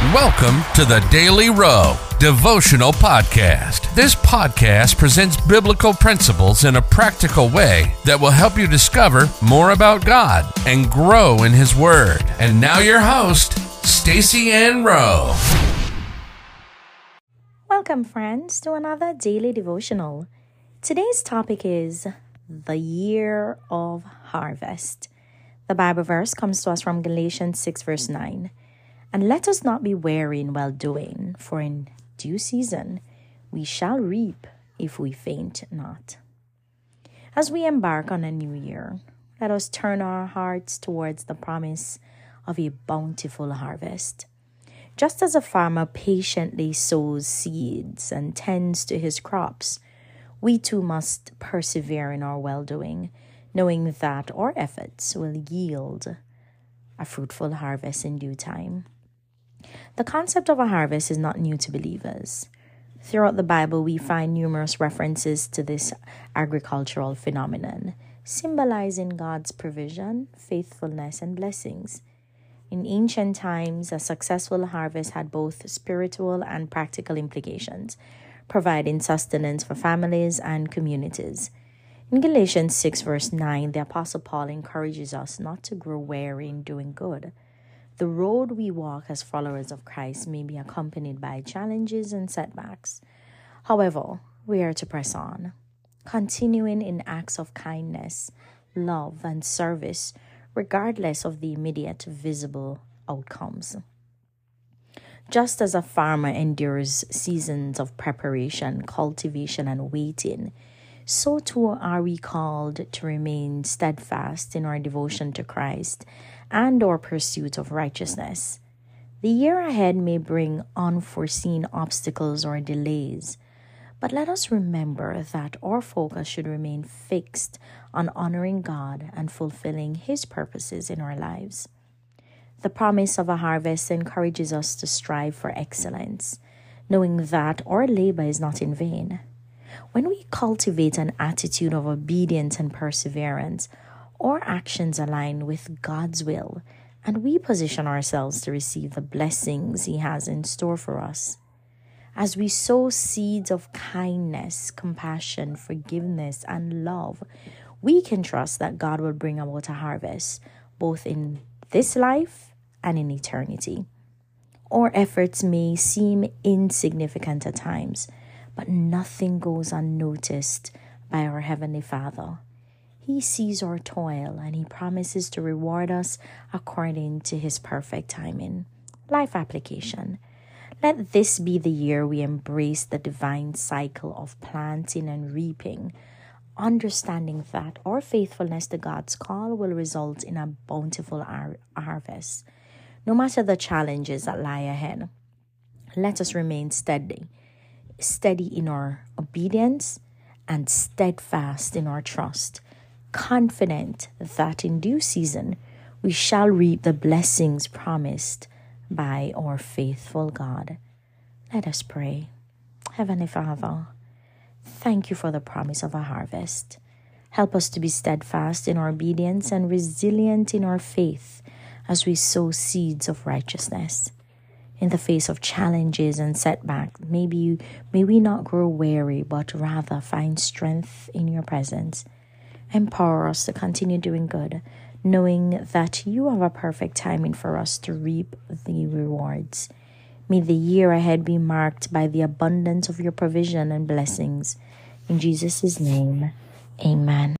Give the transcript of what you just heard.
Welcome to the Daily Rowe Devotional Podcast. This podcast presents biblical principles in a practical way that will help you discover more about God and grow in His Word. And now, your host, Stacy Ann Rowe. Welcome, friends, to another daily devotional. Today's topic is the year of harvest. The Bible verse comes to us from Galatians 6, verse 9. And let us not be weary in well doing, for in due season we shall reap if we faint not. As we embark on a new year, let us turn our hearts towards the promise of a bountiful harvest. Just as a farmer patiently sows seeds and tends to his crops, we too must persevere in our well doing, knowing that our efforts will yield a fruitful harvest in due time. The concept of a harvest is not new to believers. Throughout the Bible, we find numerous references to this agricultural phenomenon, symbolizing God's provision, faithfulness, and blessings. In ancient times, a successful harvest had both spiritual and practical implications, providing sustenance for families and communities. In Galatians 6, verse 9, the Apostle Paul encourages us not to grow weary in doing good. The road we walk as followers of Christ may be accompanied by challenges and setbacks. However, we are to press on, continuing in acts of kindness, love, and service, regardless of the immediate visible outcomes. Just as a farmer endures seasons of preparation, cultivation, and waiting, so too are we called to remain steadfast in our devotion to Christ and our pursuit of righteousness. The year ahead may bring unforeseen obstacles or delays, but let us remember that our focus should remain fixed on honoring God and fulfilling His purposes in our lives. The promise of a harvest encourages us to strive for excellence, knowing that our labor is not in vain. When we cultivate an attitude of obedience and perseverance, our actions align with God's will, and we position ourselves to receive the blessings He has in store for us. As we sow seeds of kindness, compassion, forgiveness, and love, we can trust that God will bring about a harvest, both in this life and in eternity. Our efforts may seem insignificant at times, but nothing goes unnoticed by our Heavenly Father. He sees our toil and He promises to reward us according to His perfect timing. Life application. Let this be the year we embrace the divine cycle of planting and reaping, understanding that our faithfulness to God's call will result in a bountiful har- harvest. No matter the challenges that lie ahead, let us remain steady, steady in our obedience and steadfast in our trust, confident that in due season we shall reap the blessings promised by our faithful God. Let us pray. Heavenly Father, thank you for the promise of a harvest. Help us to be steadfast in our obedience and resilient in our faith as we sow seeds of righteousness. In the face of challenges and setbacks, maybe may we not grow weary, but rather find strength in your presence. Empower us to continue doing good, knowing that you have a perfect timing for us to reap the rewards. May the year ahead be marked by the abundance of your provision and blessings. In Jesus' name, amen.